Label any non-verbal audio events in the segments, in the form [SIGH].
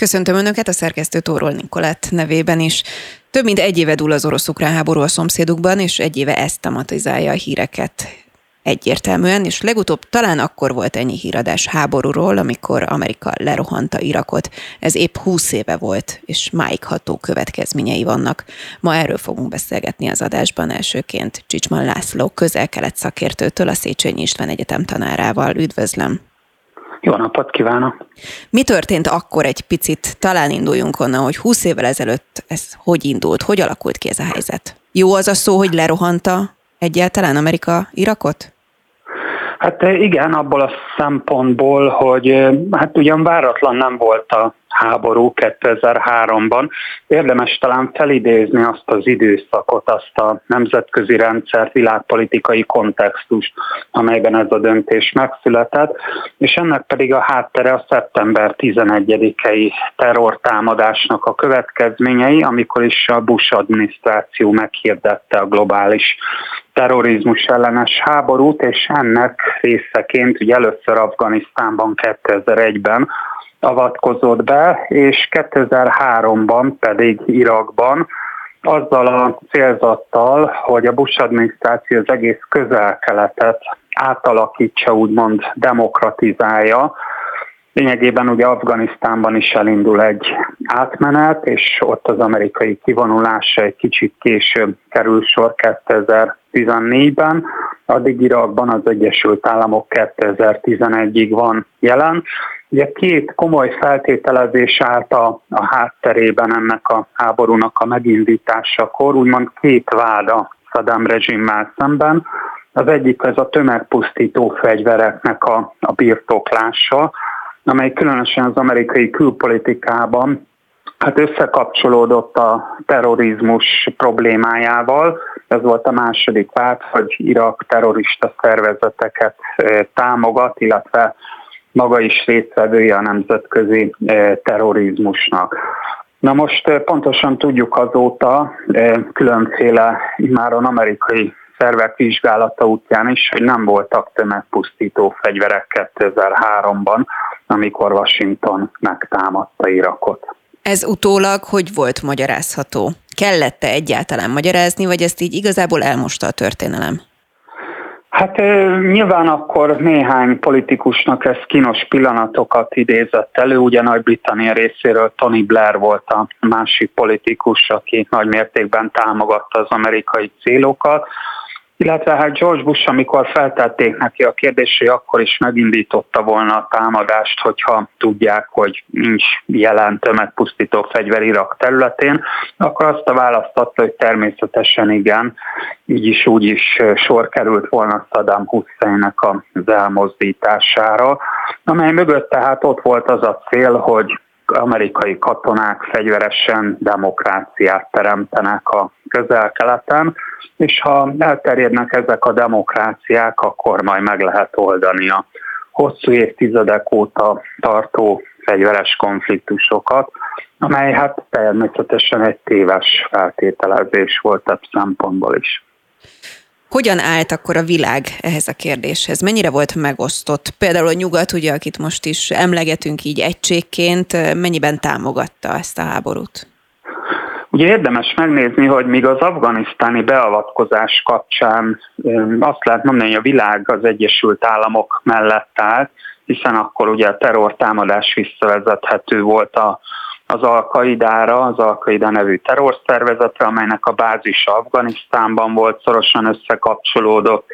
Köszöntöm Önöket a szerkesztő Tóról Nikolett nevében is. Több mint egy éve dúl az orosz-ukrán háború a szomszédukban, és egy éve ezt tematizálja a híreket egyértelműen, és legutóbb talán akkor volt ennyi híradás háborúról, amikor Amerika lerohanta Irakot. Ez épp 20 éve volt, és máig ható következményei vannak. Ma erről fogunk beszélgetni az adásban elsőként Csicsman László közel-kelet szakértőtől, a Széchenyi István Egyetem tanárával. Üdvözlöm! Jó napot kívánok! Mi történt akkor egy picit? Talán induljunk onnan, hogy 20 évvel ezelőtt ez hogy indult, hogy alakult ki ez a helyzet? Jó az a szó, hogy lerohanta egyáltalán Amerika Irakot? Hát igen, abból a szempontból, hogy hát ugyan váratlan nem volt a háború 2003-ban. Érdemes talán felidézni azt az időszakot, azt a nemzetközi rendszert, világpolitikai kontextust, amelyben ez a döntés megszületett, és ennek pedig a háttere a szeptember 11-i terrortámadásnak a következményei, amikor is a Bush adminisztráció meghirdette a globális terrorizmus ellenes háborút, és ennek részeként ugye először Afganisztánban 2001-ben avatkozott be, és 2003-ban pedig Irakban azzal a célzattal, hogy a Bush adminisztráció az egész közel-keletet átalakítsa, úgymond demokratizálja. Lényegében ugye Afganisztánban is elindul egy átmenet, és ott az amerikai kivonulása egy kicsit később kerül sor 2014-ben, addig Irakban az Egyesült Államok 2011-ig van jelen, Ugye két komoly feltételezés állt a, a hátterében ennek a háborúnak a megindításakor, úgymond két váda Saddam rezsimmel szemben. Az egyik ez a tömegpusztító fegyvereknek a, a birtoklása, amely különösen az amerikai külpolitikában hát összekapcsolódott a terrorizmus problémájával. Ez volt a második vád, hogy Irak terrorista szervezeteket eh, támogat, illetve maga is résztvevője a nemzetközi eh, terrorizmusnak. Na most eh, pontosan tudjuk azóta különféle imáron amerikai szervek vizsgálata útján is, hogy nem voltak tömegpusztító fegyverek 2003-ban, amikor Washington megtámadta Irakot. Ez utólag hogy volt magyarázható? Kellette egyáltalán magyarázni, vagy ezt így igazából elmosta a történelem? Hát nyilván akkor néhány politikusnak ez kínos pillanatokat idézett elő, ugye Nagy-Britannia részéről Tony Blair volt a másik politikus, aki nagy mértékben támogatta az amerikai célokat, illetve hát George Bush, amikor feltették neki a kérdést, hogy akkor is megindította volna a támadást, hogyha tudják, hogy nincs jelen tömegpusztító fegyver Irak területén, akkor azt a választ adta, hogy természetesen igen, így is úgy is sor került volna Saddam Husseinnek az elmozdítására, amely mögött tehát ott volt az a cél, hogy amerikai katonák fegyveresen demokráciát teremtenek a közel-keleten, és ha elterjednek ezek a demokráciák, akkor majd meg lehet oldani a hosszú évtizedek óta tartó fegyveres konfliktusokat, amely hát természetesen egy téves feltételezés volt több szempontból is. Hogyan állt akkor a világ ehhez a kérdéshez? Mennyire volt megosztott? Például a nyugat, ugye, akit most is emlegetünk így egységként, mennyiben támogatta ezt a háborút? Ugye érdemes megnézni, hogy míg az afganisztáni beavatkozás kapcsán azt lehet mondani, hogy a világ az Egyesült Államok mellett állt, hiszen akkor ugye a terrortámadás visszavezethető volt a, az Al-Qaidára, az Al-Qaida nevű terrorszervezetre, amelynek a bázisa Afganisztánban volt, szorosan összekapcsolódott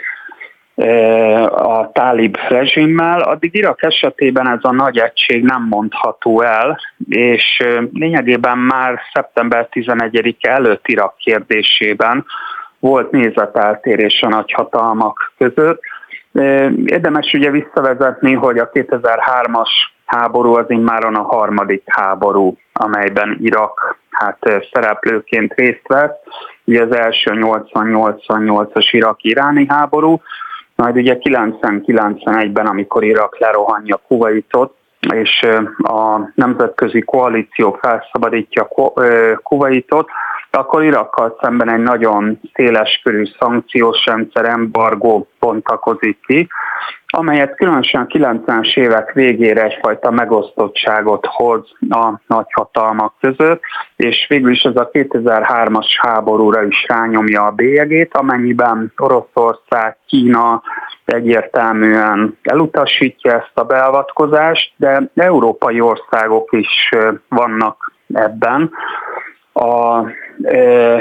a tálib rezsimmel, addig Irak esetében ez a nagy egység nem mondható el, és lényegében már szeptember 11-e előtt Irak kérdésében volt nézeteltérés a nagyhatalmak között. Érdemes ugye visszavezetni, hogy a 2003-as háború az immáron a harmadik háború, amelyben Irak hát szereplőként részt vett. Ugye az első 80-88-as iraki-iráni háború, majd ugye 90-91-ben, amikor Irak lerohanja Kuwaitot, és a nemzetközi koalíció felszabadítja Kuwaitot, akkor Irakkal szemben egy nagyon széleskörű szankciós rendszer embargó bontakozik ki, amelyet különösen a 90-es évek végére egyfajta megosztottságot hoz a nagyhatalmak között, és végül is ez a 2003-as háborúra is rányomja a bélyegét, amennyiben Oroszország, Kína egyértelműen elutasítja ezt a beavatkozást, de európai országok is vannak ebben a,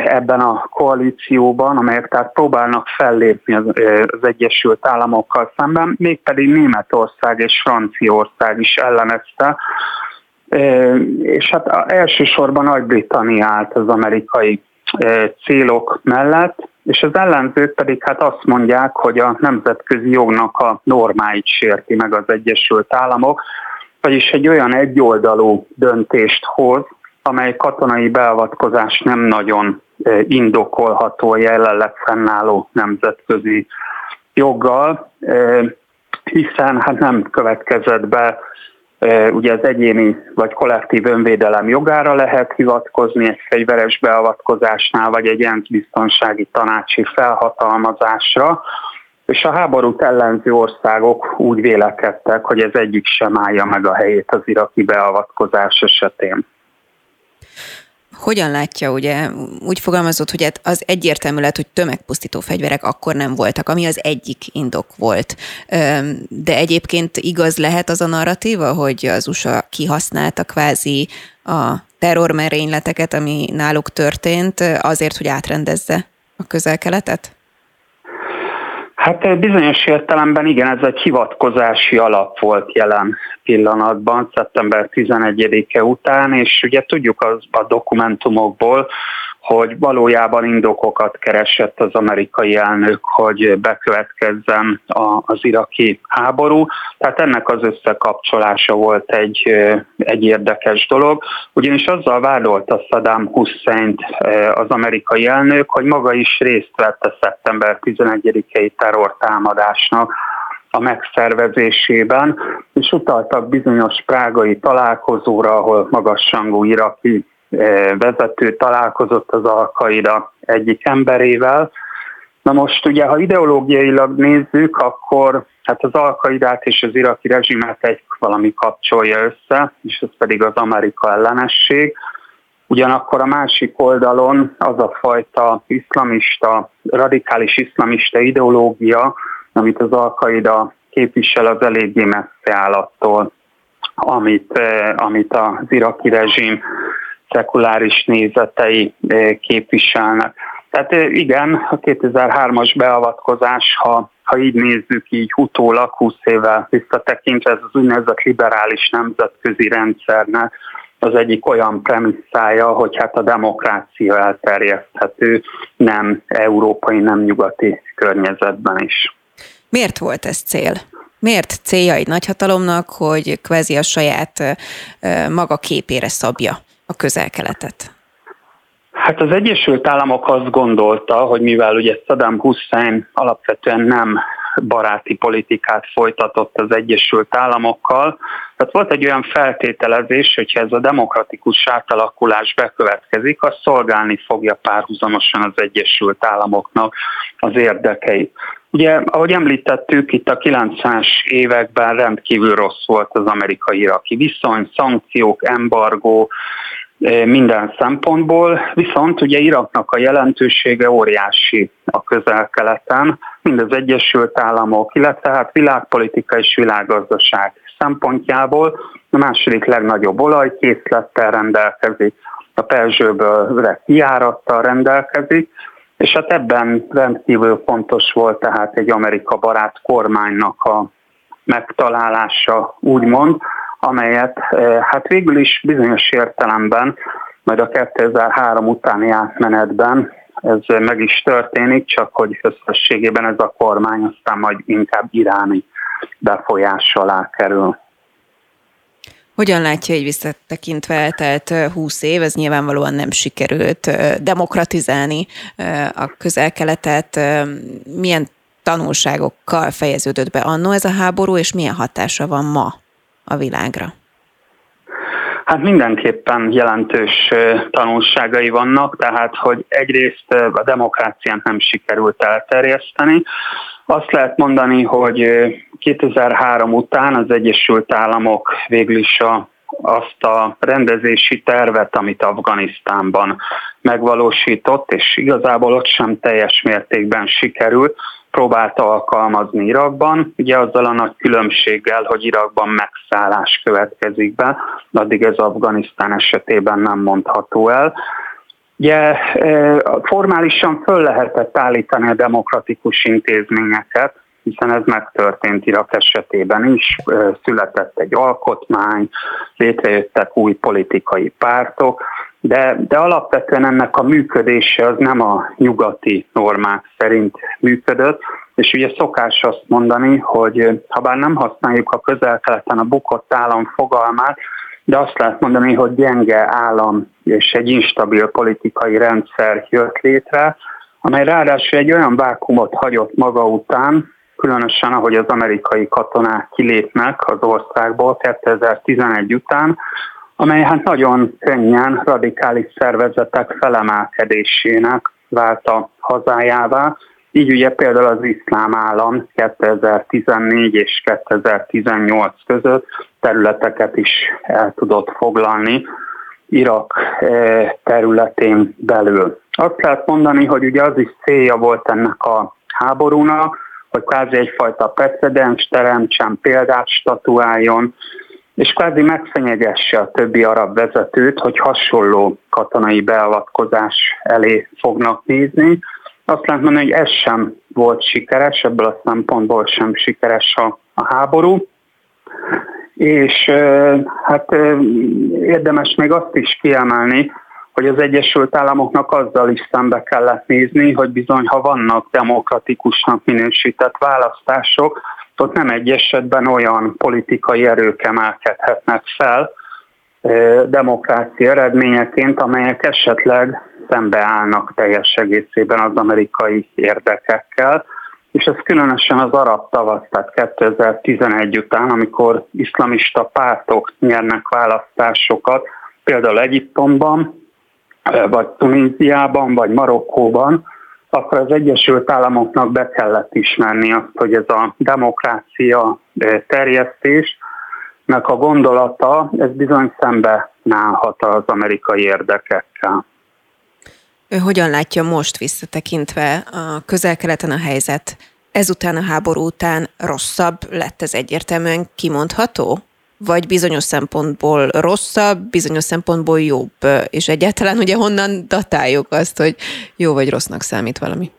ebben a koalícióban, amelyek tehát próbálnak fellépni az, az Egyesült Államokkal szemben, mégpedig Németország és Franciaország is ellenezte, és hát elsősorban Nagy-Britannia állt az amerikai célok mellett, és az ellenzők pedig hát azt mondják, hogy a nemzetközi jognak a normáit sérti meg az Egyesült Államok, vagyis egy olyan egyoldalú döntést hoz, amely katonai beavatkozás nem nagyon e, indokolható a jelenleg fennálló nemzetközi joggal, e, hiszen hát nem következett be e, ugye az egyéni vagy kollektív önvédelem jogára lehet hivatkozni egy fegyveres beavatkozásnál, vagy egy ENSZ biztonsági tanácsi felhatalmazásra, és a háborút ellenző országok úgy vélekedtek, hogy ez egyik sem állja meg a helyét az iraki beavatkozás esetén. Hogyan látja, ugye úgy fogalmazott, hogy hát az egyértelmű lett, hogy tömegpusztító fegyverek akkor nem voltak, ami az egyik indok volt. De egyébként igaz lehet az a narratíva, hogy az USA kihasználta kvázi a terrormerényleteket, ami náluk történt, azért, hogy átrendezze a közel-keletet? Hát bizonyos értelemben igen, ez egy hivatkozási alap volt jelen pillanatban, szeptember 11-e után, és ugye tudjuk az, a dokumentumokból, hogy valójában indokokat keresett az amerikai elnök, hogy bekövetkezzen az iraki háború. Tehát ennek az összekapcsolása volt egy, egy érdekes dolog, ugyanis azzal vádolta Saddam Hussein az amerikai elnök, hogy maga is részt vett a szeptember 11-i terrortámadásnak a megszervezésében, és utaltak bizonyos prágai találkozóra, ahol magasrangú iraki vezető találkozott az Alkaida egyik emberével. Na most ugye, ha ideológiailag nézzük, akkor hát az Alkaidát és az iraki rezsimet egy valami kapcsolja össze, és ez pedig az Amerika ellenesség. Ugyanakkor a másik oldalon az a fajta iszlamista, radikális iszlamista ideológia, amit az Alkaida képvisel, az eléggé messze állattól, amit, amit az iraki rezsim szekuláris nézetei eh, képviselnek. Tehát eh, igen, a 2003-as beavatkozás, ha, ha így nézzük, így utólag 20 évvel visszatekintve, ez az úgynevezett liberális nemzetközi rendszernek az egyik olyan premisszája, hogy hát a demokrácia elterjeszthető nem európai, nem nyugati környezetben is. Miért volt ez cél? Miért célja egy nagyhatalomnak, hogy kvázi a saját eh, maga képére szabja a közel-keletet? Hát az Egyesült Államok azt gondolta, hogy mivel ugye Saddam Hussein alapvetően nem baráti politikát folytatott az Egyesült Államokkal. Tehát volt egy olyan feltételezés, hogyha ez a demokratikus átalakulás bekövetkezik, az szolgálni fogja párhuzamosan az Egyesült Államoknak az érdekeit. Ugye, ahogy említettük, itt a 90-es években rendkívül rossz volt az amerikai-iraki viszony, szankciók, embargó, minden szempontból, viszont ugye Iraknak a jelentősége óriási a közel-keleten, mind az Egyesült Államok, illetve hát világpolitika és világgazdaság szempontjából. A második legnagyobb olajkészlettel rendelkezik, a Perzsőből kiárattal rendelkezik, és hát ebben rendkívül fontos volt tehát egy Amerika barát kormánynak a megtalálása, úgymond, amelyet hát végül is bizonyos értelemben, majd a 2003 utáni átmenetben ez meg is történik, csak hogy összességében ez a kormány aztán majd inkább iráni befolyás alá kerül. Hogyan látja egy visszatekintve eltelt 20 év, ez nyilvánvalóan nem sikerült demokratizálni a közel-keletet. Milyen tanulságokkal fejeződött be annó ez a háború, és milyen hatása van ma a világra? Hát mindenképpen jelentős tanulságai vannak, tehát hogy egyrészt a demokráciát nem sikerült elterjeszteni. Azt lehet mondani, hogy 2003 után az Egyesült Államok végül is a azt a rendezési tervet, amit Afganisztánban megvalósított, és igazából ott sem teljes mértékben sikerült, próbálta alkalmazni Irakban, ugye azzal a nagy különbséggel, hogy Irakban megszállás következik be, addig ez Afganisztán esetében nem mondható el. Ugye e, formálisan föl lehetett állítani a demokratikus intézményeket, hiszen ez megtörtént Irak esetében is, e, született egy alkotmány, létrejöttek új politikai pártok, de, de alapvetően ennek a működése az nem a nyugati normák szerint működött, és ugye szokás azt mondani, hogy ha bár nem használjuk a közel-keleten a bukott állam fogalmát, de azt lehet mondani, hogy gyenge állam és egy instabil politikai rendszer jött létre, amely ráadásul egy olyan vákumot hagyott maga után, különösen ahogy az amerikai katonák kilépnek az országból 2011 után, amely hát nagyon könnyen radikális szervezetek felemelkedésének vált a hazájává. Így ugye például az iszlám állam 2014 és 2018 között területeket is el tudott foglalni Irak eh, területén belül. Azt lehet mondani, hogy ugye az is célja volt ennek a háborúnak, hogy kvázi egyfajta precedens teremtsen, példát statuáljon, és kvázi megfenyegesse a többi arab vezetőt, hogy hasonló katonai beavatkozás elé fognak nézni. Azt lehet mondani, hogy ez sem volt sikeres, ebből a szempontból sem sikeres a, a háború. És hát érdemes még azt is kiemelni, hogy az Egyesült Államoknak azzal is szembe kellett nézni, hogy bizony, ha vannak demokratikusnak minősített választások, ott nem egy esetben olyan politikai erők emelkedhetnek fel demokrácia eredményeként, amelyek esetleg szembeállnak teljes egészében az amerikai érdekekkel, és ez különösen az arab tavasz, tehát 2011 után, amikor iszlamista pártok nyernek választásokat, például Egyiptomban, vagy Tunéziában, vagy Marokkóban, akkor az Egyesült Államoknak be kellett ismerni azt, hogy ez a demokrácia terjesztés, meg a gondolata, ez bizony szembe nálhat az amerikai érdekekkel. Ő hogyan látja most visszatekintve a közel-keleten a helyzet? Ezután a háború után rosszabb lett ez egyértelműen kimondható? Vagy bizonyos szempontból rosszabb, bizonyos szempontból jobb, és egyáltalán ugye honnan datáljuk azt, hogy jó vagy rossznak számít valami?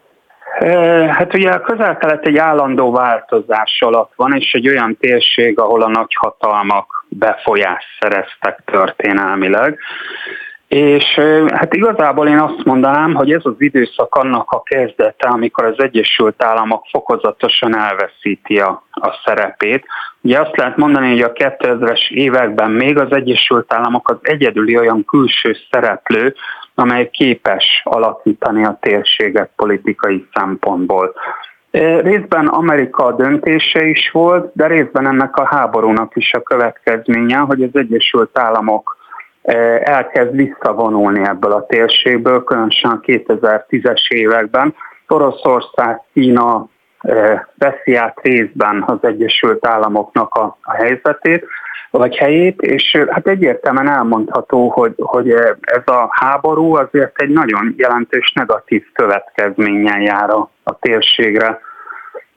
Hát ugye a közel-kelet egy állandó változás alatt van, és egy olyan térség, ahol a nagyhatalmak befolyást szereztek történelmileg. És hát igazából én azt mondanám, hogy ez az időszak annak a kezdete, amikor az Egyesült Államok fokozatosan elveszíti a, a szerepét. Ugye azt lehet mondani, hogy a 2000-es években még az Egyesült Államok az egyedüli olyan külső szereplő, amely képes alakítani a térséget politikai szempontból. Részben Amerika döntése is volt, de részben ennek a háborúnak is a következménye, hogy az Egyesült Államok elkezd visszavonulni ebből a térségből, különösen a 2010-es években. Oroszország, Kína veszi át részben az Egyesült Államoknak a, a helyzetét, vagy helyét, és hát egyértelműen elmondható, hogy, hogy ez a háború azért egy nagyon jelentős negatív következménnyel jár a, a térségre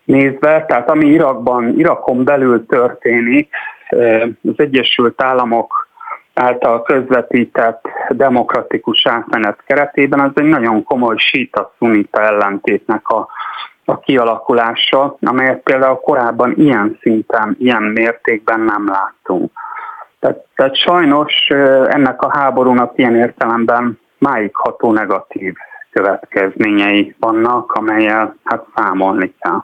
nézve. Tehát ami Irakban, Irakon belül történik, az Egyesült Államok által közvetített demokratikus átmenet keretében az egy nagyon komoly síta-szunita ellentétnek a, a kialakulása, amelyet például korábban ilyen szinten, ilyen mértékben nem láttunk. Tehát, tehát sajnos ennek a háborúnak ilyen értelemben máig ható negatív következményei vannak, amelyel hát számolni kell.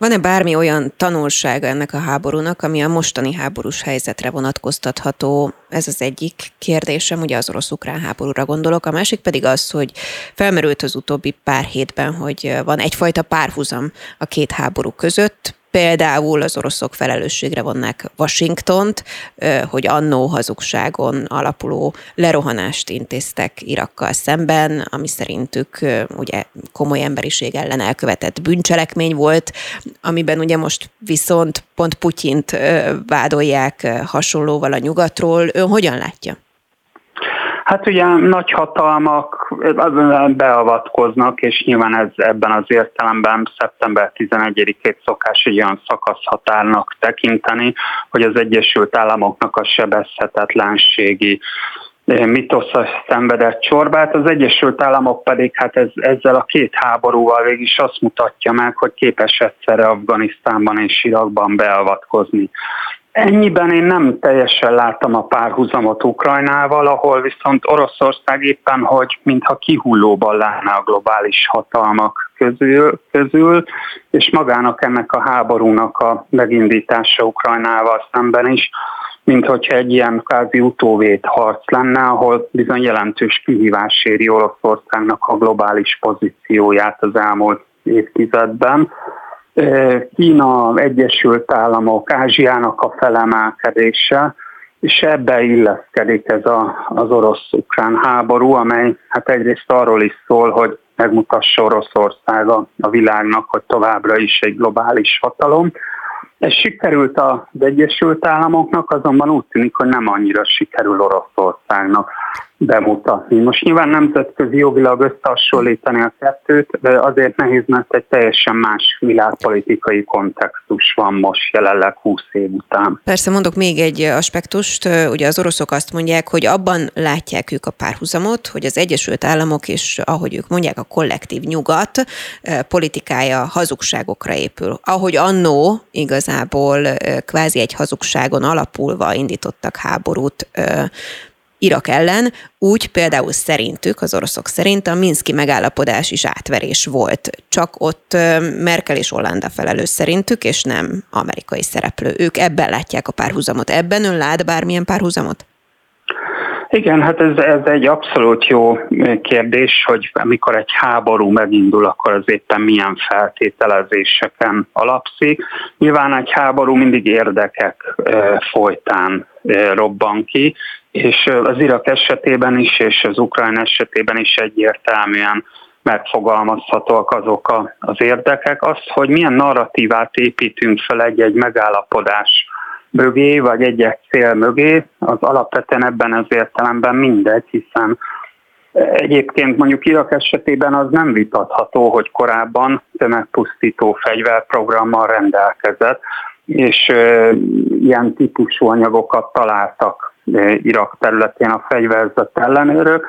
Van-e bármi olyan tanulsága ennek a háborúnak, ami a mostani háborús helyzetre vonatkoztatható? Ez az egyik kérdésem, ugye az orosz-ukrán háborúra gondolok. A másik pedig az, hogy felmerült az utóbbi pár hétben, hogy van egyfajta párhuzam a két háború között, például az oroszok felelősségre vonnák Washingtont, hogy annó hazugságon alapuló lerohanást intéztek Irakkal szemben, ami szerintük ugye komoly emberiség ellen elkövetett bűncselekmény volt, amiben ugye most viszont pont Putyint vádolják hasonlóval a nyugatról. Ön hogyan látja? Hát ugye nagy hatalmak beavatkoznak, és nyilván ez ebben az értelemben szeptember 11-ét szokás egy olyan szakaszhatárnak tekinteni, hogy az Egyesült Államoknak a sebezhetetlenségi eh, mitosza szenvedett csorbát, az Egyesült Államok pedig hát ez, ezzel a két háborúval végig is azt mutatja meg, hogy képes egyszerre Afganisztánban és Irakban beavatkozni. Ennyiben én nem teljesen láttam a párhuzamot Ukrajnával, ahol viszont Oroszország éppen, hogy mintha kihullóban lenne a globális hatalmak közül, közül, és magának ennek a háborúnak a megindítása Ukrajnával szemben is, mint hogyha egy ilyen kázi utóvét harc lenne, ahol bizony jelentős kihívás éri Oroszországnak a globális pozícióját az elmúlt évtizedben Kína, Egyesült Államok, Ázsiának a felemelkedése, és ebbe illeszkedik ez a, az orosz-ukrán háború, amely hát egyrészt arról is szól, hogy megmutassa Oroszország a, a világnak, hogy továbbra is egy globális hatalom. Ez sikerült az Egyesült Államoknak, azonban úgy tűnik, hogy nem annyira sikerül Oroszországnak bemutatni. Most nyilván nemzetközi jogilag összehasonlítani a kettőt, de azért nehéz, mert egy teljesen más világpolitikai kontextus van most jelenleg 20 év után. Persze mondok még egy aspektust, ugye az oroszok azt mondják, hogy abban látják ők a párhuzamot, hogy az Egyesült Államok és ahogy ők mondják a kollektív nyugat politikája hazugságokra épül. Ahogy annó igazából kvázi egy hazugságon alapulva indítottak háborút Irak ellen, úgy például szerintük, az oroszok szerint a Minszki megállapodás is átverés volt. Csak ott Merkel és Hollanda felelős szerintük, és nem amerikai szereplő. Ők ebben látják a párhuzamot. Ebben ön lát bármilyen párhuzamot? Igen, hát ez, ez egy abszolút jó kérdés, hogy amikor egy háború megindul, akkor az éppen milyen feltételezéseken alapszik. Nyilván egy háború mindig érdekek folytán robban ki, és az Irak esetében is, és az Ukrajn esetében is egyértelműen megfogalmazhatóak azok a, az érdekek. Az, hogy milyen narratívát építünk fel egy-egy megállapodás mögé, vagy egy-egy cél mögé, az alapvetően ebben az értelemben mindegy, hiszen Egyébként mondjuk Irak esetében az nem vitatható, hogy korábban tömegpusztító fegyverprogrammal rendelkezett, és ilyen típusú anyagokat találtak Irak területén a fegyverzet ellenőrök.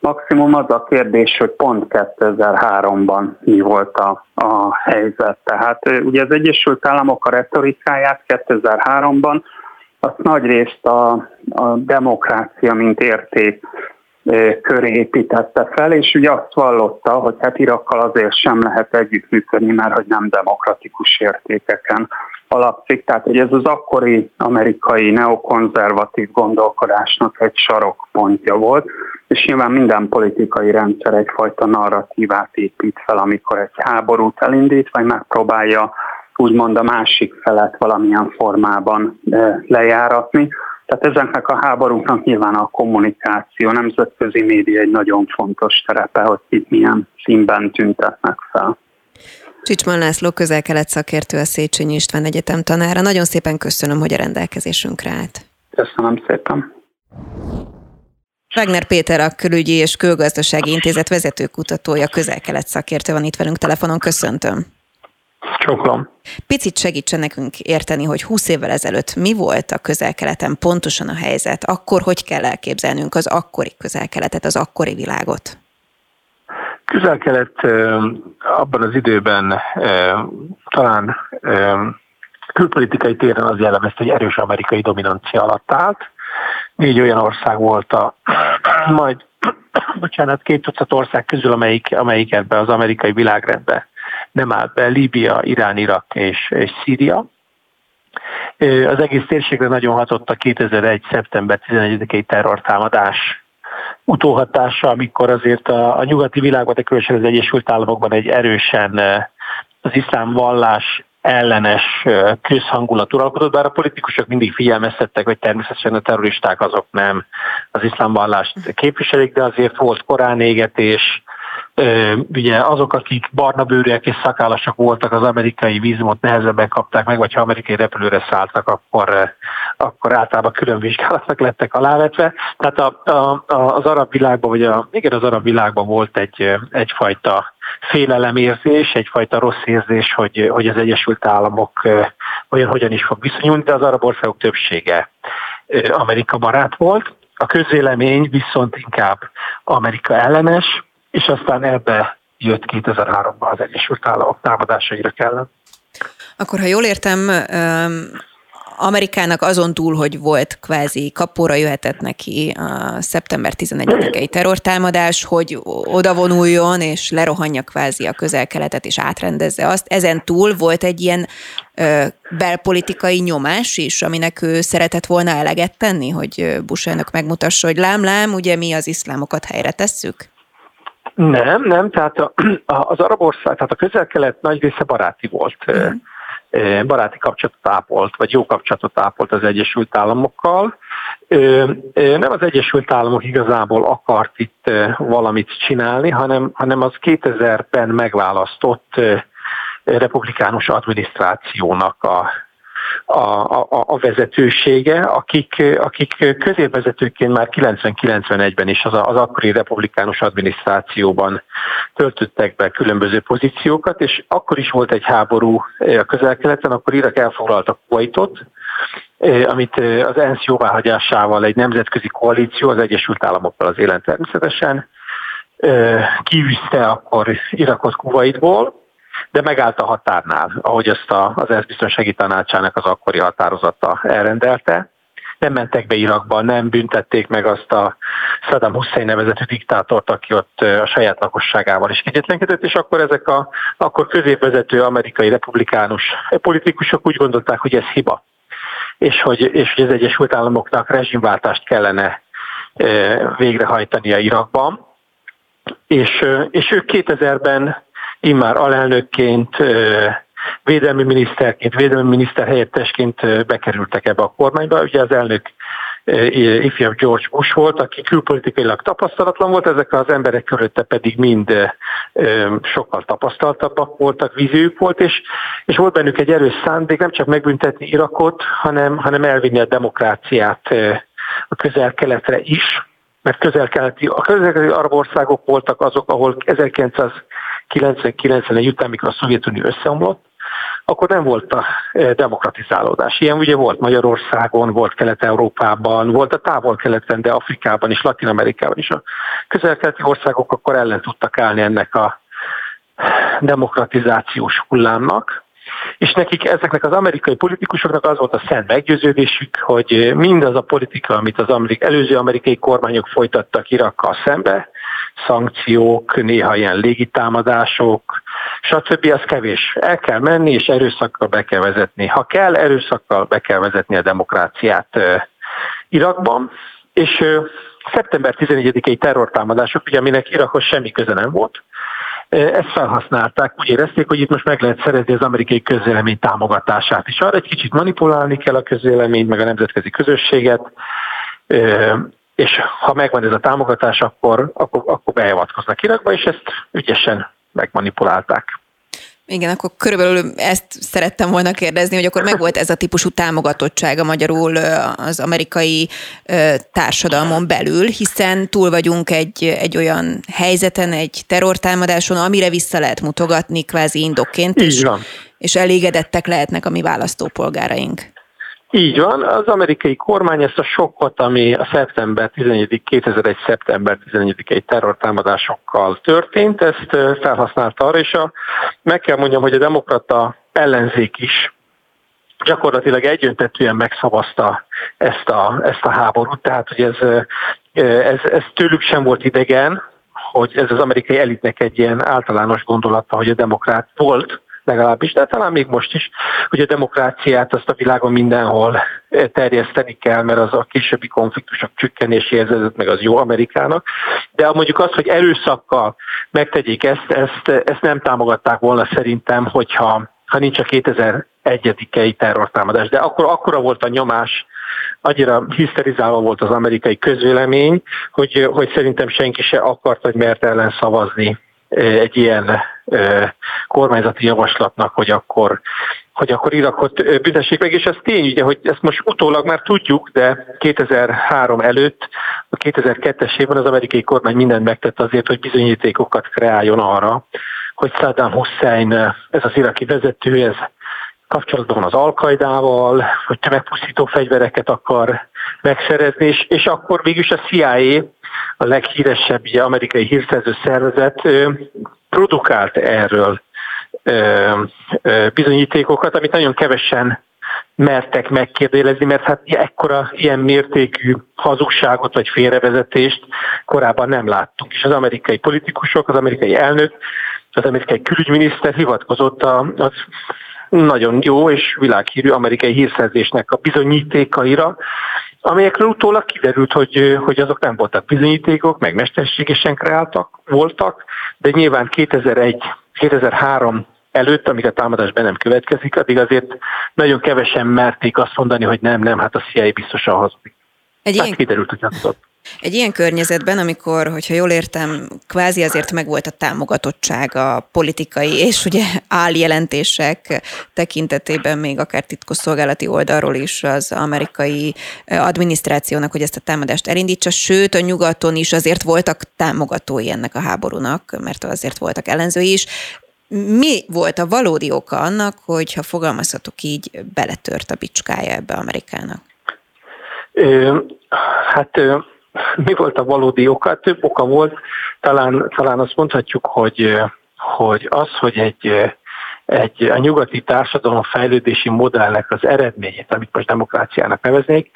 Maximum az a kérdés, hogy pont 2003-ban mi volt a, a helyzet. Tehát ugye az Egyesült Államok a retorikáját 2003-ban azt nagy részt a, a demokrácia, mint érték köré építette fel, és ugye azt vallotta, hogy hát Irakkal azért sem lehet együttműködni, mert hogy nem demokratikus értékeken alapszik. Tehát, hogy ez az akkori amerikai neokonzervatív gondolkodásnak egy sarokpontja volt, és nyilván minden politikai rendszer egyfajta narratívát épít fel, amikor egy háborút elindít, vagy megpróbálja úgymond a másik felet valamilyen formában lejáratni. Tehát ezeknek a háborúknak nyilván a kommunikáció, nemzetközi média egy nagyon fontos terepe, hogy itt milyen színben tüntetnek fel. Csicsman László közel-kelet szakértő, a Széchenyi István Egyetem tanára. Nagyon szépen köszönöm, hogy a rendelkezésünkre állt. Köszönöm szépen. Wagner Péter, a Külügyi és Külgazdasági Intézet vezető kutatója, közel-kelet szakértő van itt velünk telefonon. Köszöntöm. Csókolom. Picit segítsen nekünk érteni, hogy 20 évvel ezelőtt mi volt a közel-keleten pontosan a helyzet, akkor hogy kell elképzelnünk az akkori közel-keletet, az akkori világot? Közel-kelet abban az időben talán külpolitikai téren az jellemezte, hogy erős amerikai dominancia alatt állt. Négy olyan ország volt a [CLEARS THROAT] majd, [CLEARS THROAT] bocsánat, két tucat ország közül, amelyik, amelyik ebbe az amerikai világrendbe nem állt be, Líbia, Irán, Irak és, és Szíria. Az egész térségre nagyon hatott a 2001. szeptember 11-i terrortámadás utóhatása, amikor azért a, a nyugati világban, de különösen az Egyesült Államokban egy erősen az iszlám vallás ellenes közhangulat uralkodott, bár a politikusok mindig figyelmeztettek, hogy természetesen a terroristák azok nem az iszlám vallást képviselik, de azért volt korán égetés, ugye azok, akik barna bőrűek és szakállasok voltak, az amerikai vízumot nehezebben kapták meg, vagy ha amerikai repülőre szálltak, akkor, akkor általában külön vizsgálatnak lettek alávetve. Tehát a, a, az arab világban, vagy a, igen, az arab világban volt egy, egyfajta félelemérzés, egyfajta rossz érzés, hogy, hogy az Egyesült Államok olyan hogyan is fog viszonyulni, de az arab országok többsége Amerika barát volt. A közvélemény viszont inkább Amerika ellenes, és aztán ebbe jött 2003-ban az Egyesült Államok támadásaira kellett. Akkor, ha jól értem, Amerikának azon túl, hogy volt kvázi kapóra jöhetett neki a szeptember 11-i terrortámadás, hogy odavonuljon és lerohanja kvázi a közel-keletet és átrendezze azt. Ezen túl volt egy ilyen ö, belpolitikai nyomás is, aminek ő szeretett volna eleget tenni, hogy Bush elnök megmutassa, hogy lám-lám, ugye mi az iszlámokat helyre tesszük? Nem, nem, tehát a, az arab ország, tehát a közel-kelet nagy része baráti volt. Mm baráti kapcsolatot ápolt, vagy jó kapcsolatot ápolt az Egyesült Államokkal. Nem az Egyesült Államok igazából akart itt valamit csinálni, hanem, hanem az 2000-ben megválasztott republikánus adminisztrációnak a, a, a, a vezetősége, akik, akik középvezetőként már 90-91-ben is az, az akkori republikánus adminisztrációban töltöttek be különböző pozíciókat, és akkor is volt egy háború a közel-keleten, akkor Irak elfoglalta Kuwaitot, amit az ENSZ jóváhagyásával egy nemzetközi koalíció, az Egyesült Államokkal az élen természetesen, kiűzte akkor Irakot Kuwaitból, de megállt a határnál, ahogy ezt a, az ENSZ biztonsági tanácsának az akkori határozata elrendelte. Nem mentek be Irakba, nem büntették meg azt a Saddam Hussein nevezetű diktátort, aki ott a saját lakosságával is kegyetlenkedett, és akkor ezek a akkor középvezető amerikai republikánus politikusok úgy gondolták, hogy ez hiba, és hogy, és hogy az Egyesült Államoknak rezsimváltást kellene végrehajtania Irakban. És, és ők 2000-ben immár alelnökként, védelmi miniszterként, védelmi miniszter helyettesként bekerültek ebbe a kormányba. Ugye az elnök ifjabb George Bush volt, aki külpolitikailag tapasztalatlan volt, ezek az emberek körülötte pedig mind sokkal tapasztaltabbak voltak, vízőjük volt, és, és volt bennük egy erős szándék nem csak megbüntetni Irakot, hanem, hanem elvinni a demokráciát a közel-keletre is, mert közel-keleti, a közel-keleti arab országok voltak azok, ahol 1990 után, mikor a Szovjetunió összeomlott, akkor nem volt a e, demokratizálódás. Ilyen ugye volt Magyarországon, volt Kelet-Európában, volt a távol-keleten, de Afrikában és Latin-Amerikában is. A közel-keleti országok akkor ellen tudtak állni ennek a demokratizációs hullámnak, és nekik, ezeknek az amerikai politikusoknak az volt a szent meggyőződésük, hogy mindaz a politika, amit az amerik, előző amerikai kormányok folytattak Irakkal szembe, szankciók, néha ilyen légitámadások, stb. az kevés. El kell menni, és erőszakkal be kell vezetni. Ha kell, erőszakkal be kell vezetni a demokráciát Irakban, és szeptember 14-i terrortámadások, ugye aminek Irakhoz semmi köze nem volt, ezt felhasználták, úgy érezték, hogy itt most meg lehet szerezni az amerikai közvélemény támogatását is. Arra egy kicsit manipulálni kell a közvéleményt, meg a nemzetközi közösséget, és ha megvan ez a támogatás, akkor, akkor, akkor beavatkoznak Irakba, és ezt ügyesen megmanipulálták. Igen, akkor körülbelül ezt szerettem volna kérdezni, hogy akkor megvolt ez a típusú támogatottsága magyarul az amerikai társadalmon belül, hiszen túl vagyunk egy, egy olyan helyzeten, egy terrortámadáson, amire vissza lehet mutogatni kvázi indokként, és, és elégedettek lehetnek a mi választópolgáraink. Így van, az amerikai kormány ezt a sokkot, ami a szeptember 11. 2001. szeptember 11-i terrortámadásokkal történt, ezt felhasználta arra, és a, meg kell mondjam, hogy a demokrata ellenzék is gyakorlatilag egyöntetően megszavazta ezt a, ezt a háborút, tehát hogy ez, ez, ez tőlük sem volt idegen, hogy ez az amerikai elitnek egy ilyen általános gondolata, hogy a demokrát volt, legalábbis, de talán még most is, hogy a demokráciát azt a világon mindenhol terjeszteni kell, mert az a későbbi konfliktusok csökkenéséhez vezet meg az jó Amerikának. De mondjuk az, hogy erőszakkal megtegyék ezt, ezt, ezt nem támogatták volna szerintem, hogyha ha nincs a 2001-i terrortámadás. De akkor akkora volt a nyomás, annyira hiszterizálva volt az amerikai közvélemény, hogy, hogy szerintem senki se akart, vagy mert ellen szavazni egy ilyen kormányzati javaslatnak, hogy akkor hogy akkor Irakot büntessék meg, és ez tény, ugye, hogy ezt most utólag már tudjuk, de 2003 előtt, a 2002-es évben az amerikai kormány mindent megtett azért, hogy bizonyítékokat kreáljon arra, hogy Saddam Hussein, ez az iraki vezető, ez kapcsolatban van az Alkaidával, hogy tömegpusztító fegyvereket akar megszerezni, és, és akkor végülis a CIA, a leghíresebb ugye, amerikai hírszerző szervezet produkált erről bizonyítékokat, amit nagyon kevesen mertek megkérdelezni, mert hát ekkora ilyen mértékű hazugságot vagy félrevezetést korábban nem láttunk. És az amerikai politikusok, az amerikai elnök, az amerikai külügyminiszter hivatkozott az nagyon jó és világhírű amerikai hírszerzésnek a bizonyítékaira, amelyekről utólag kiderült, hogy, hogy azok nem voltak bizonyítékok, meg mesterségesen kreáltak voltak, de nyilván 2001 2003 előtt, amíg a támadás be nem következik, addig azért nagyon kevesen merték azt mondani, hogy nem, nem, hát a CIA biztosan hazudik. Egy hát ilyen... kiderült, hogy hazudik. Egy ilyen környezetben, amikor, hogyha jól értem, kvázi azért megvolt a támogatottság a politikai és ugye áljelentések tekintetében még akár titkosszolgálati oldalról is az amerikai adminisztrációnak, hogy ezt a támadást elindítsa, sőt a nyugaton is azért voltak támogatói ennek a háborúnak, mert azért voltak ellenzői is. Mi volt a valódi oka annak, hogy ha fogalmazhatok így, beletört a bicskája ebbe Amerikának? Ö, hát [LAUGHS] mi volt a valódi oka? Több oka volt. Talán, talán azt mondhatjuk, hogy, hogy az, hogy egy, egy a nyugati társadalom fejlődési modellnek az eredményét, amit most demokráciának neveznék,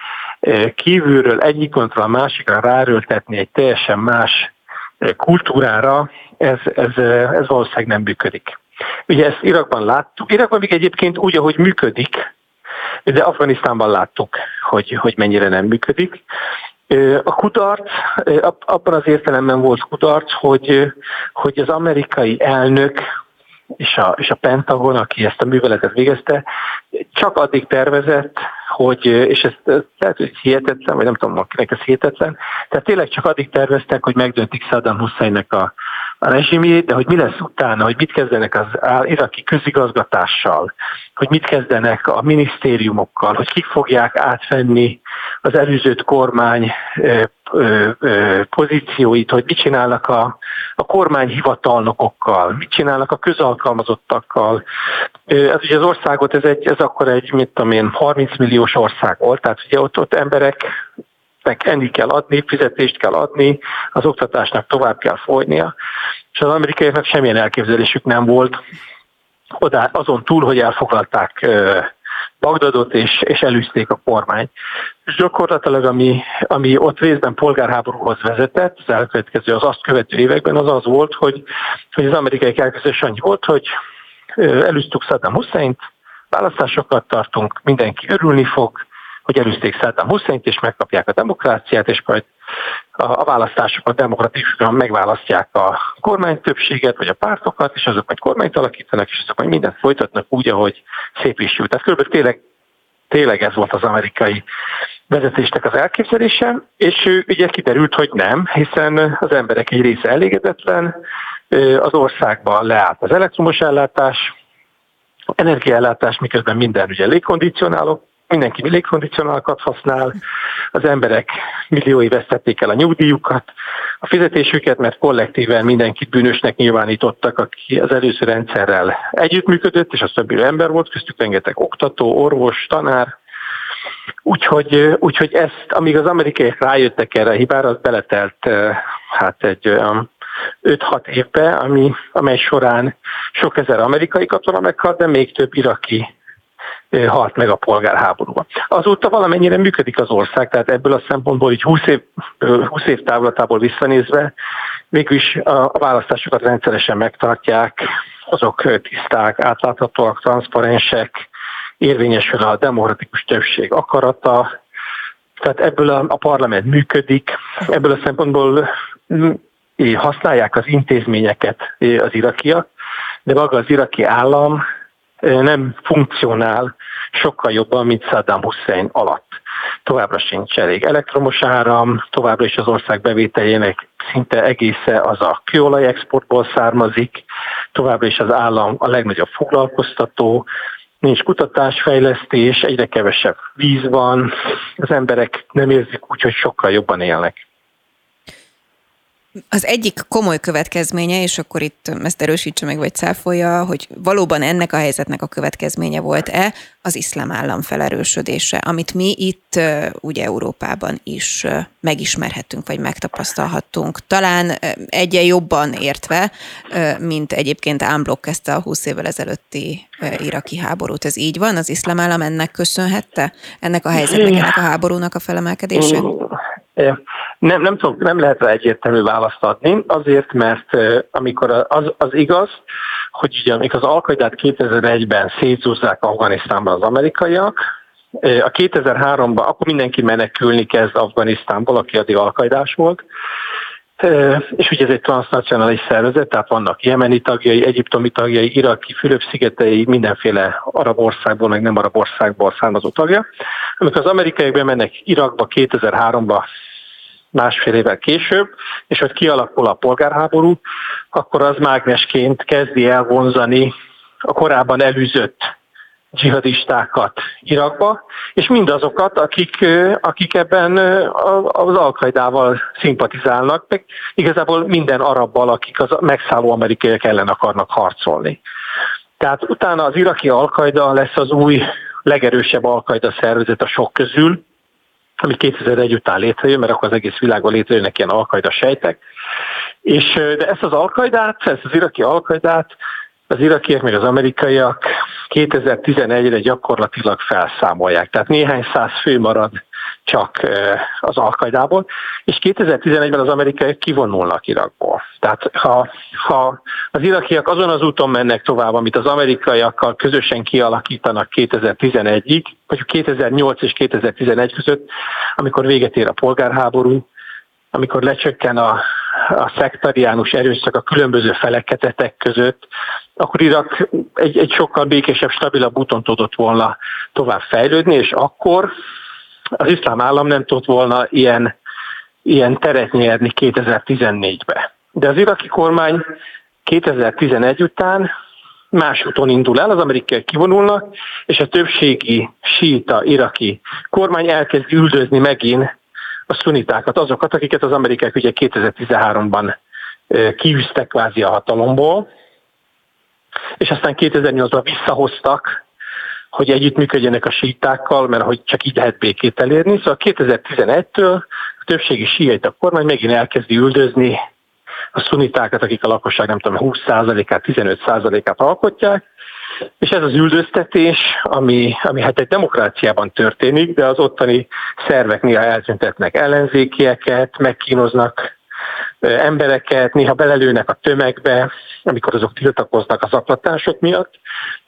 kívülről egyik kontra a másikra ráröltetni egy teljesen más kultúrára, ez, ez, ez valószínűleg nem működik. Ugye ezt Irakban láttuk, Irakban még egyébként úgy, ahogy működik, de Afganisztánban láttuk, hogy, hogy mennyire nem működik. A kudarc, abban az értelemben volt kudarc, hogy, hogy az amerikai elnök és a, és a Pentagon, aki ezt a műveletet végezte, csak addig tervezett, hogy, és ez, lehet, hogy hihetetlen, vagy nem tudom, akinek ez hihetetlen, tehát tényleg csak addig terveztek, hogy megdöntik Saddam Husseinnek a, a rezsimjét, de hogy mi lesz utána, hogy mit kezdenek az iraki közigazgatással, hogy mit kezdenek a minisztériumokkal, hogy kik fogják átvenni az előzőt kormány pozícióit, hogy mit csinálnak a, a kormányhivatalnokokkal, mit csinálnak a közalkalmazottakkal. Ez ugye az országot, ez, egy, ez akkor egy, mit tudom én, 30 milliós ország volt, tehát ugye ott, ott emberek enni kell adni, fizetést kell adni, az oktatásnak tovább kell folynia, és az amerikaiaknak semmilyen elképzelésük nem volt oda, azon túl, hogy elfoglalták Bagdadot, és, és elűzték a kormány. És gyakorlatilag, ami, ami ott részben polgárháborúhoz vezetett, az elkövetkező, az azt követő években, az az volt, hogy, hogy az amerikai elkezdés annyi volt, hogy elűztük Saddam Hussein-t, választásokat tartunk, mindenki örülni fog, hogy elűzték Saddam hussein és megkapják a demokráciát, és majd a, választásokon demokratikusan megválasztják a kormány többséget, vagy a pártokat, és azok majd kormányt alakítanak, és azok majd mindent folytatnak úgy, ahogy szép is jut. Tehát körülbelül tényleg, tényleg ez volt az amerikai vezetésnek az elképzelése, és ugye kiderült, hogy nem, hiszen az emberek egy része elégedetlen, az országban leállt az elektromos ellátás, energiaellátás, miközben minden ugye légkondicionáló, mindenki légkondicionálkat használ, az emberek milliói vesztették el a nyugdíjukat, a fizetésüket, mert kollektíven mindenkit bűnösnek nyilvánítottak, aki az előző rendszerrel együttműködött, és az többi ember volt, köztük rengeteg oktató, orvos, tanár, Úgyhogy, úgyhogy ezt, amíg az amerikaiak rájöttek erre a hibára, az beletelt hát egy olyan 5-6 évbe, ami, amely során sok ezer amerikai katona meghalt, de még több iraki halt meg a polgárháborúban. Azóta valamennyire működik az ország, tehát ebből a szempontból így 20 év, 20 év távlatából visszanézve, mégis a választásokat rendszeresen megtartják, azok tiszták, átláthatóak, transzparensek, érvényesül a demokratikus többség akarata, tehát ebből a, a parlament működik, ebből a szempontból használják az intézményeket az irakiak, de maga az iraki állam nem funkcionál sokkal jobban, mint Saddam Hussein alatt. Továbbra sincs elég elektromos áram, továbbra is az ország bevételjének szinte egésze az a kőolaj exportból származik, továbbra is az állam a legnagyobb foglalkoztató, nincs kutatásfejlesztés, egyre kevesebb víz van, az emberek nem érzik úgy, hogy sokkal jobban élnek. Az egyik komoly következménye, és akkor itt ezt erősítse meg, vagy cáfolja, hogy valóban ennek a helyzetnek a következménye volt-e az iszlám állam felerősödése, amit mi itt ugye Európában is megismerhettünk, vagy megtapasztalhattunk. Talán egyen jobban értve, mint egyébként Ámblok kezdte a 20 évvel ezelőtti iraki háborút. Ez így van? Az iszlám állam ennek köszönhette? Ennek a helyzetnek, ennek a háborúnak a felemelkedését? Nem, nem, tudom, nem lehet rá egyértelmű választ adni, azért, mert amikor az, az igaz, hogy ugye amikor az Alkaidát 2001-ben szétzúzzák Afganisztánban az amerikaiak, a 2003-ban akkor mindenki menekülni kezd Afganisztánból, aki addig alkaidás volt, és ugye ez egy transnacionális szervezet, tehát vannak jemeni tagjai, egyiptomi tagjai, iraki, Fülöp-szigetei, mindenféle arab országból, meg nem arab országból származó tagja. Amikor az amerikaiak bemennek Irakba 2003-ba, másfél évvel később, és hogy kialakul a polgárháború, akkor az mágnesként kezdi elvonzani a korábban elűzött dzsihadistákat Irakba, és mindazokat, akik, akik ebben az alkaidával szimpatizálnak, meg igazából minden arabbal, akik az megszálló amerikaiak ellen akarnak harcolni. Tehát utána az iraki alkaida lesz az új legerősebb alkaida szervezet a sok közül, ami 2001 után létrejön, mert akkor az egész világban létrejönnek ilyen alkaida sejtek. És, de ezt az alkaidát, ezt az iraki alkaidát az irakiak meg az amerikaiak 2011-re gyakorlatilag felszámolják. Tehát néhány száz fő marad csak az alkaidából, és 2011-ben az amerikaiak kivonulnak Irakból. Tehát ha, ha az irakiak azon az úton mennek tovább, amit az amerikaiakkal közösen kialakítanak 2011-ig, vagy 2008 és 2011 között, amikor véget ér a polgárháború, amikor lecsökken a, a szektariánus erőszak a különböző feleketetek között, akkor Irak egy, egy sokkal békésebb, stabilabb úton tudott volna tovább fejlődni, és akkor az iszlám állam nem tudott volna ilyen, ilyen teret nyerni 2014-be. De az iraki kormány 2011 után más úton indul el, az amerikai kivonulnak, és a többségi síta iraki kormány elkezd üldözni megint a szunitákat, azokat, akiket az amerikaiak ugye 2013-ban kiűztek kvázi a hatalomból, és aztán 2008-ban visszahoztak, hogy együttműködjenek a sítákkal, mert hogy csak így lehet békét elérni. Szóval 2011-től a többségi síjait a kormány megint elkezdi üldözni a szunitákat, akik a lakosság nem tudom, 20%-át, 15%-át alkotják, és ez az üldöztetés, ami, ami hát egy demokráciában történik, de az ottani szervek néha eltüntetnek ellenzékieket, megkínoznak embereket, néha belelőnek a tömegbe, amikor azok tiltakoznak az aklatások miatt.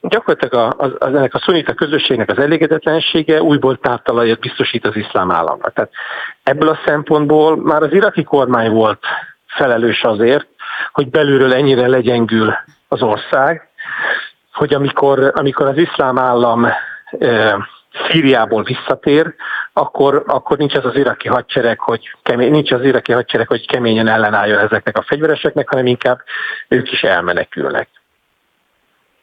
Gyakorlatilag az, az, ennek a szunita közösségnek az elégedetlensége újból táptalajat biztosít az iszlám államnak. Tehát ebből a szempontból már az iraki kormány volt felelős azért, hogy belülről ennyire legyengül az ország, hogy amikor, amikor az iszlám állam Szíriából visszatér, akkor, akkor nincs az az iraki hadsereg, hogy kemény, nincs az iraki hadsereg, hogy keményen ellenálljon ezeknek a fegyvereseknek, hanem inkább ők is elmenekülnek.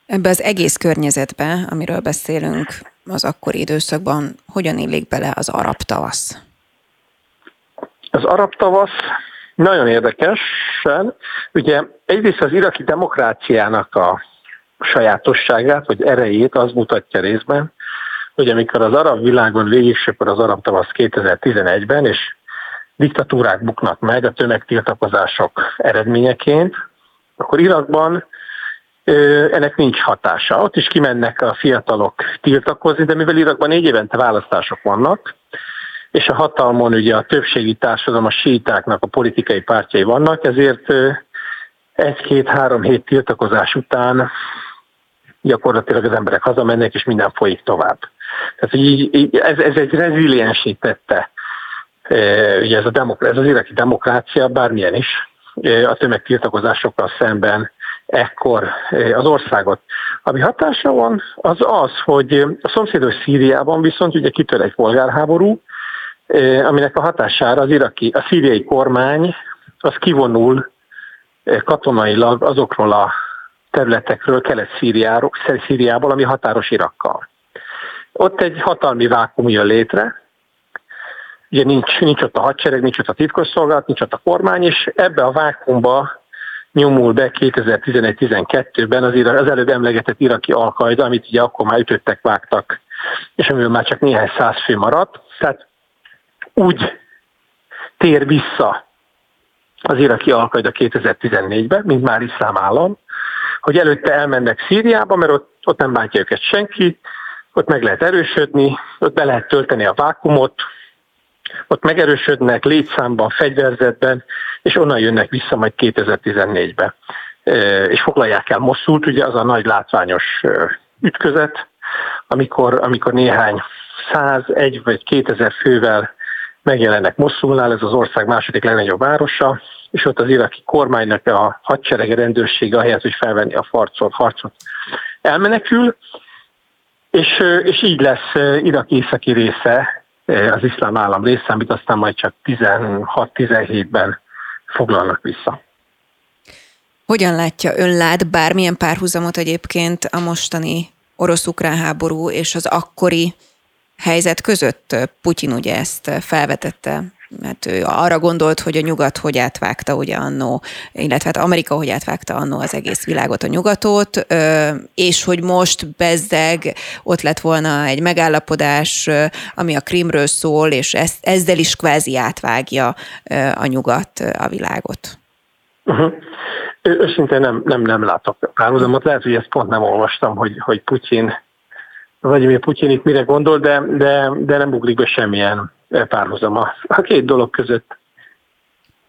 Ebbe az egész környezetbe, amiről beszélünk az akkori időszakban, hogyan illik bele az arab tavasz? Az arab tavasz nagyon érdekesen. Ugye egyrészt az iraki demokráciának a sajátosságát, vagy erejét az mutatja részben, hogy amikor az arab világon végigsöpör az arab tavasz 2011-ben, és diktatúrák buknak meg a tömegtiltakozások eredményeként, akkor Irakban ennek nincs hatása. Ott is kimennek a fiatalok tiltakozni, de mivel Irakban négy évente választások vannak, és a hatalmon ugye a többségi társadalom, a sítáknak a politikai pártjai vannak, ezért egy-két-három hét tiltakozás után gyakorlatilag az emberek hazamennek, és minden folyik tovább. Tehát így, így ez, ez egy reziliensítette e, ugye ez, a demokr- ez az iraki demokrácia, bármilyen is, e, a tömegtiltakozásokkal szemben ekkor e, az országot. Ami hatása van, az az, hogy a szomszédos Szíriában viszont ugye kitör egy polgárháború, aminek a hatására az iraki, a szíriai kormány az kivonul katonailag azokról a területekről, kelet-szíriából, ami határos Irakkal. Ott egy hatalmi vákum jön létre, ugye nincs, nincs ott a hadsereg, nincs ott a titkosszolgálat, nincs ott a kormány, és ebbe a vákumba nyomul be 2011-12-ben az, az előbb emlegetett iraki alkajda, amit ugye akkor már ütöttek, vágtak, és amivel már csak néhány száz fő maradt. Tehát úgy tér vissza az iraki alkajda 2014-ben, mint már iszlám állam, hogy előtte elmennek Szíriába, mert ott, ott nem bántja őket senki, ott meg lehet erősödni, ott be lehet tölteni a vákumot, ott megerősödnek létszámban, fegyverzetben, és onnan jönnek vissza majd 2014-ben. És foglalják el Moszult, ugye az a nagy látványos ütközet, amikor, amikor néhány száz, egy vagy kétezer fővel megjelennek Moszulnál, ez az ország második legnagyobb városa, és ott az iraki kormánynak a hadserege rendőrsége ahelyett, hogy felvenni a farcot, harcot elmenekül, és, és így lesz Irak északi része az iszlám állam része, amit aztán majd csak 16-17-ben foglalnak vissza. Hogyan látja, ön lát bármilyen párhuzamot egyébként a mostani orosz-ukrán háború és az akkori helyzet között? Putyin ugye ezt felvetette mert ő arra gondolt, hogy a nyugat hogy átvágta ugye annó, illetve hát Amerika hogy átvágta annó az egész világot, a nyugatot, és hogy most bezzeg ott lett volna egy megállapodás, ami a Krimről szól, és ezt, ezzel is kvázi átvágja a nyugat a világot. Uh-huh. Őszintén nem, nem, nem látok párhuzamot. Lehet, hogy ezt pont nem olvastam, hogy, hogy Putyin, vagy mi Putyin itt mire gondol, de, de, de nem buglik be semmilyen párhuzama a két dolog között.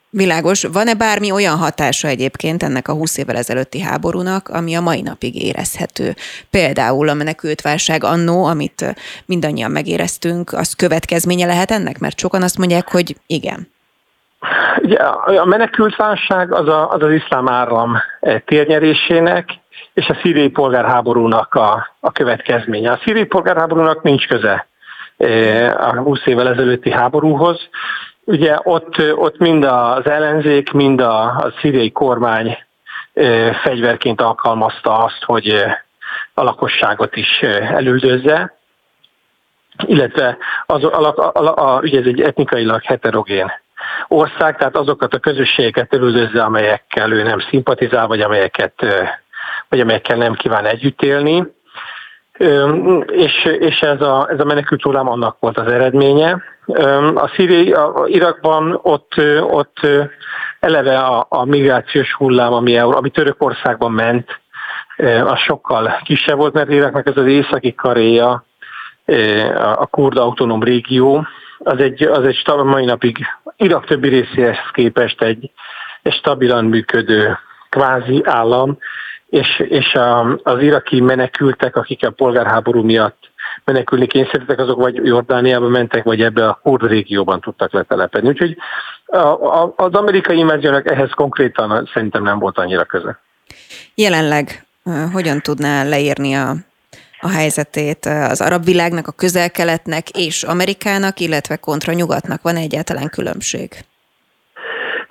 Világos. Van-e bármi olyan hatása egyébként ennek a 20 évvel ezelőtti háborúnak, ami a mai napig érezhető? Például a menekültválság annó, amit mindannyian megéreztünk, az következménye lehet ennek? Mert sokan azt mondják, hogy igen. Ugye, a menekültválság az, a, az az iszlám áram térnyerésének és a szíriai polgárháborúnak a, a következménye. A szíriai polgárháborúnak nincs köze a 20 évvel ezelőtti háborúhoz. Ugye ott, ott mind az ellenzék, mind a, a szíriai kormány fegyverként alkalmazta azt, hogy a lakosságot is elüldözze, illetve az, a, a, a, a, ugye ez egy etnikailag heterogén ország, tehát azokat a közösségeket elüldözze, amelyekkel ő nem szimpatizál, vagy amelyeket vagy amelyekkel nem kíván együtt élni és, és ez a, ez a menekült hullám annak volt az eredménye. A szíri, a Irakban ott, ott eleve a, a migrációs hullám, ami, ami Törökországban ment, az sokkal kisebb volt, mert Iraknak ez az északi karéja, a kurd autonóm régió, az egy, az egy stabil, mai napig Irak többi részéhez képest egy, egy stabilan működő kvázi állam, és, és a, az iraki menekültek, akik a polgárháború miatt menekülni kényszerítettek, azok vagy Jordániába mentek, vagy ebbe a kurd régióban tudtak letelepedni. Úgyhogy a, a, az amerikai inváziónak ehhez konkrétan szerintem nem volt annyira köze. Jelenleg hogyan tudná leírni a, a helyzetét az arab világnak, a közel-keletnek és Amerikának, illetve kontra nyugatnak? Van egyáltalán különbség?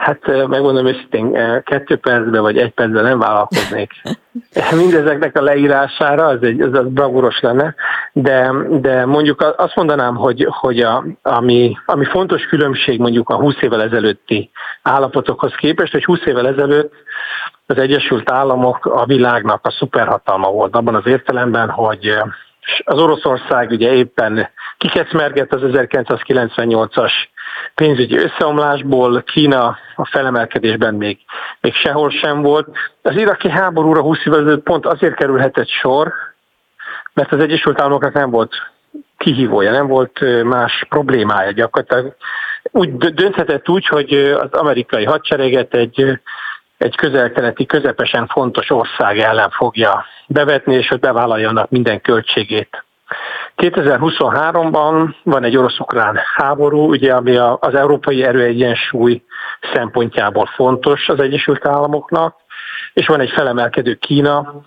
Hát megmondom őszintén, kettő percben vagy egy percben nem vállalkoznék. [LAUGHS] Mindezeknek a leírására, az, egy, az, az bravúros lenne, de, de mondjuk azt mondanám, hogy, hogy a, ami, ami fontos különbség mondjuk a 20 évvel ezelőtti állapotokhoz képest, hogy 20 évvel ezelőtt az Egyesült Államok a világnak a szuperhatalma volt abban az értelemben, hogy az Oroszország ugye éppen kikecmergett az 1998-as pénzügyi összeomlásból, Kína a felemelkedésben még, még sehol sem volt. Az iraki háborúra 20 évvel pont azért kerülhetett sor, mert az Egyesült Államoknak nem volt kihívója, nem volt más problémája gyakorlatilag. Úgy dönthetett úgy, hogy az amerikai hadsereget egy, egy közel-keleti, közepesen fontos ország ellen fogja bevetni, és hogy bevállaljanak minden költségét 2023-ban van egy orosz-ukrán háború, ugye, ami az európai erőegyensúly szempontjából fontos az Egyesült Államoknak, és van egy felemelkedő Kína,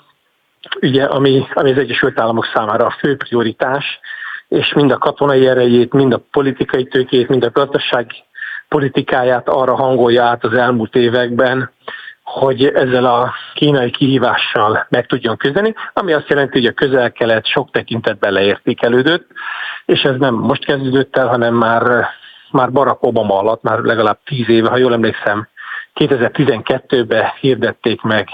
ugye, ami, ami az Egyesült Államok számára a fő prioritás, és mind a katonai erejét, mind a politikai tőkét, mind a gazdasági politikáját arra hangolja át az elmúlt években, hogy ezzel a kínai kihívással meg tudjon küzdeni, ami azt jelenti, hogy a közel-kelet sok tekintetben leértékelődött, és ez nem most kezdődött el, hanem már, már Barack Obama alatt, már legalább tíz éve, ha jól emlékszem, 2012-ben hirdették meg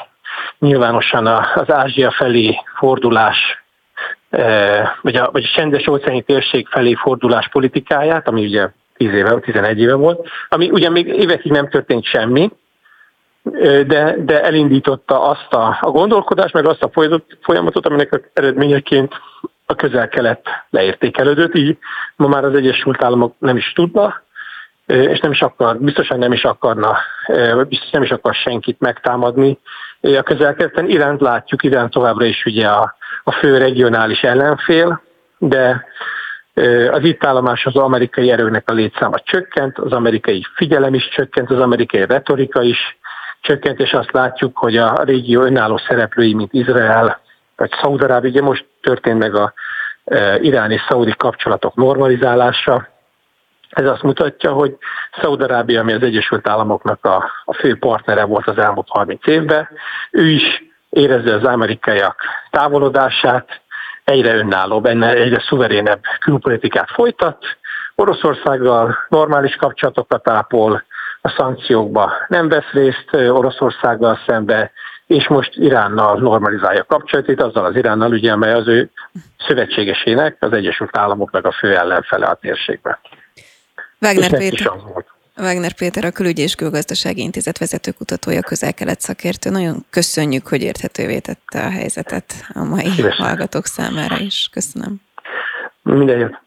nyilvánosan az Ázsia felé fordulás, e, vagy a, vagy a csendes óceáni térség felé fordulás politikáját, ami ugye 10 éve, 11 éve volt, ami ugye még évekig nem történt semmi, de, de elindította azt a, a gondolkodást, meg azt a folyamatot, aminek a eredményeként a közel-kelet leértékelődött, így ma már az Egyesült Államok nem is tudna, és nem is akar, biztosan nem is akarna, biztos nem is akar senkit megtámadni. A közel-keleten iránt látjuk, iránt továbbra is ugye a, a fő regionális ellenfél, de az itt állomás az amerikai erőknek a létszáma csökkent, az amerikai figyelem is csökkent, az amerikai retorika is csökkent, és azt látjuk, hogy a régió önálló szereplői, mint Izrael vagy Szaudarábia, ugye most történt meg a irán és szaudi kapcsolatok normalizálása. Ez azt mutatja, hogy Szaudarábia, ami az Egyesült Államoknak a, a fő partnere volt az elmúlt 30 évben, ő is érezze az amerikaiak távolodását, egyre önállóbb, egyre szuverénebb külpolitikát folytat, Oroszországgal normális kapcsolatokat ápol, a szankciókba nem vesz részt Oroszországgal szembe, és most Iránnal normalizálja kapcsolatait, azzal az Iránnal, ugye, amely az ő szövetségesének, az Egyesült Államoknak a fő ellenfele a térségben. Wagner Péter, Wagner Péter, a Külügyi és Külgazdasági Intézet vezetőkutatója, közel-kelet szakértő. Nagyon köszönjük, hogy érthetővé tette a helyzetet a mai Szívesen. hallgatók számára is. Köszönöm. Minden jót.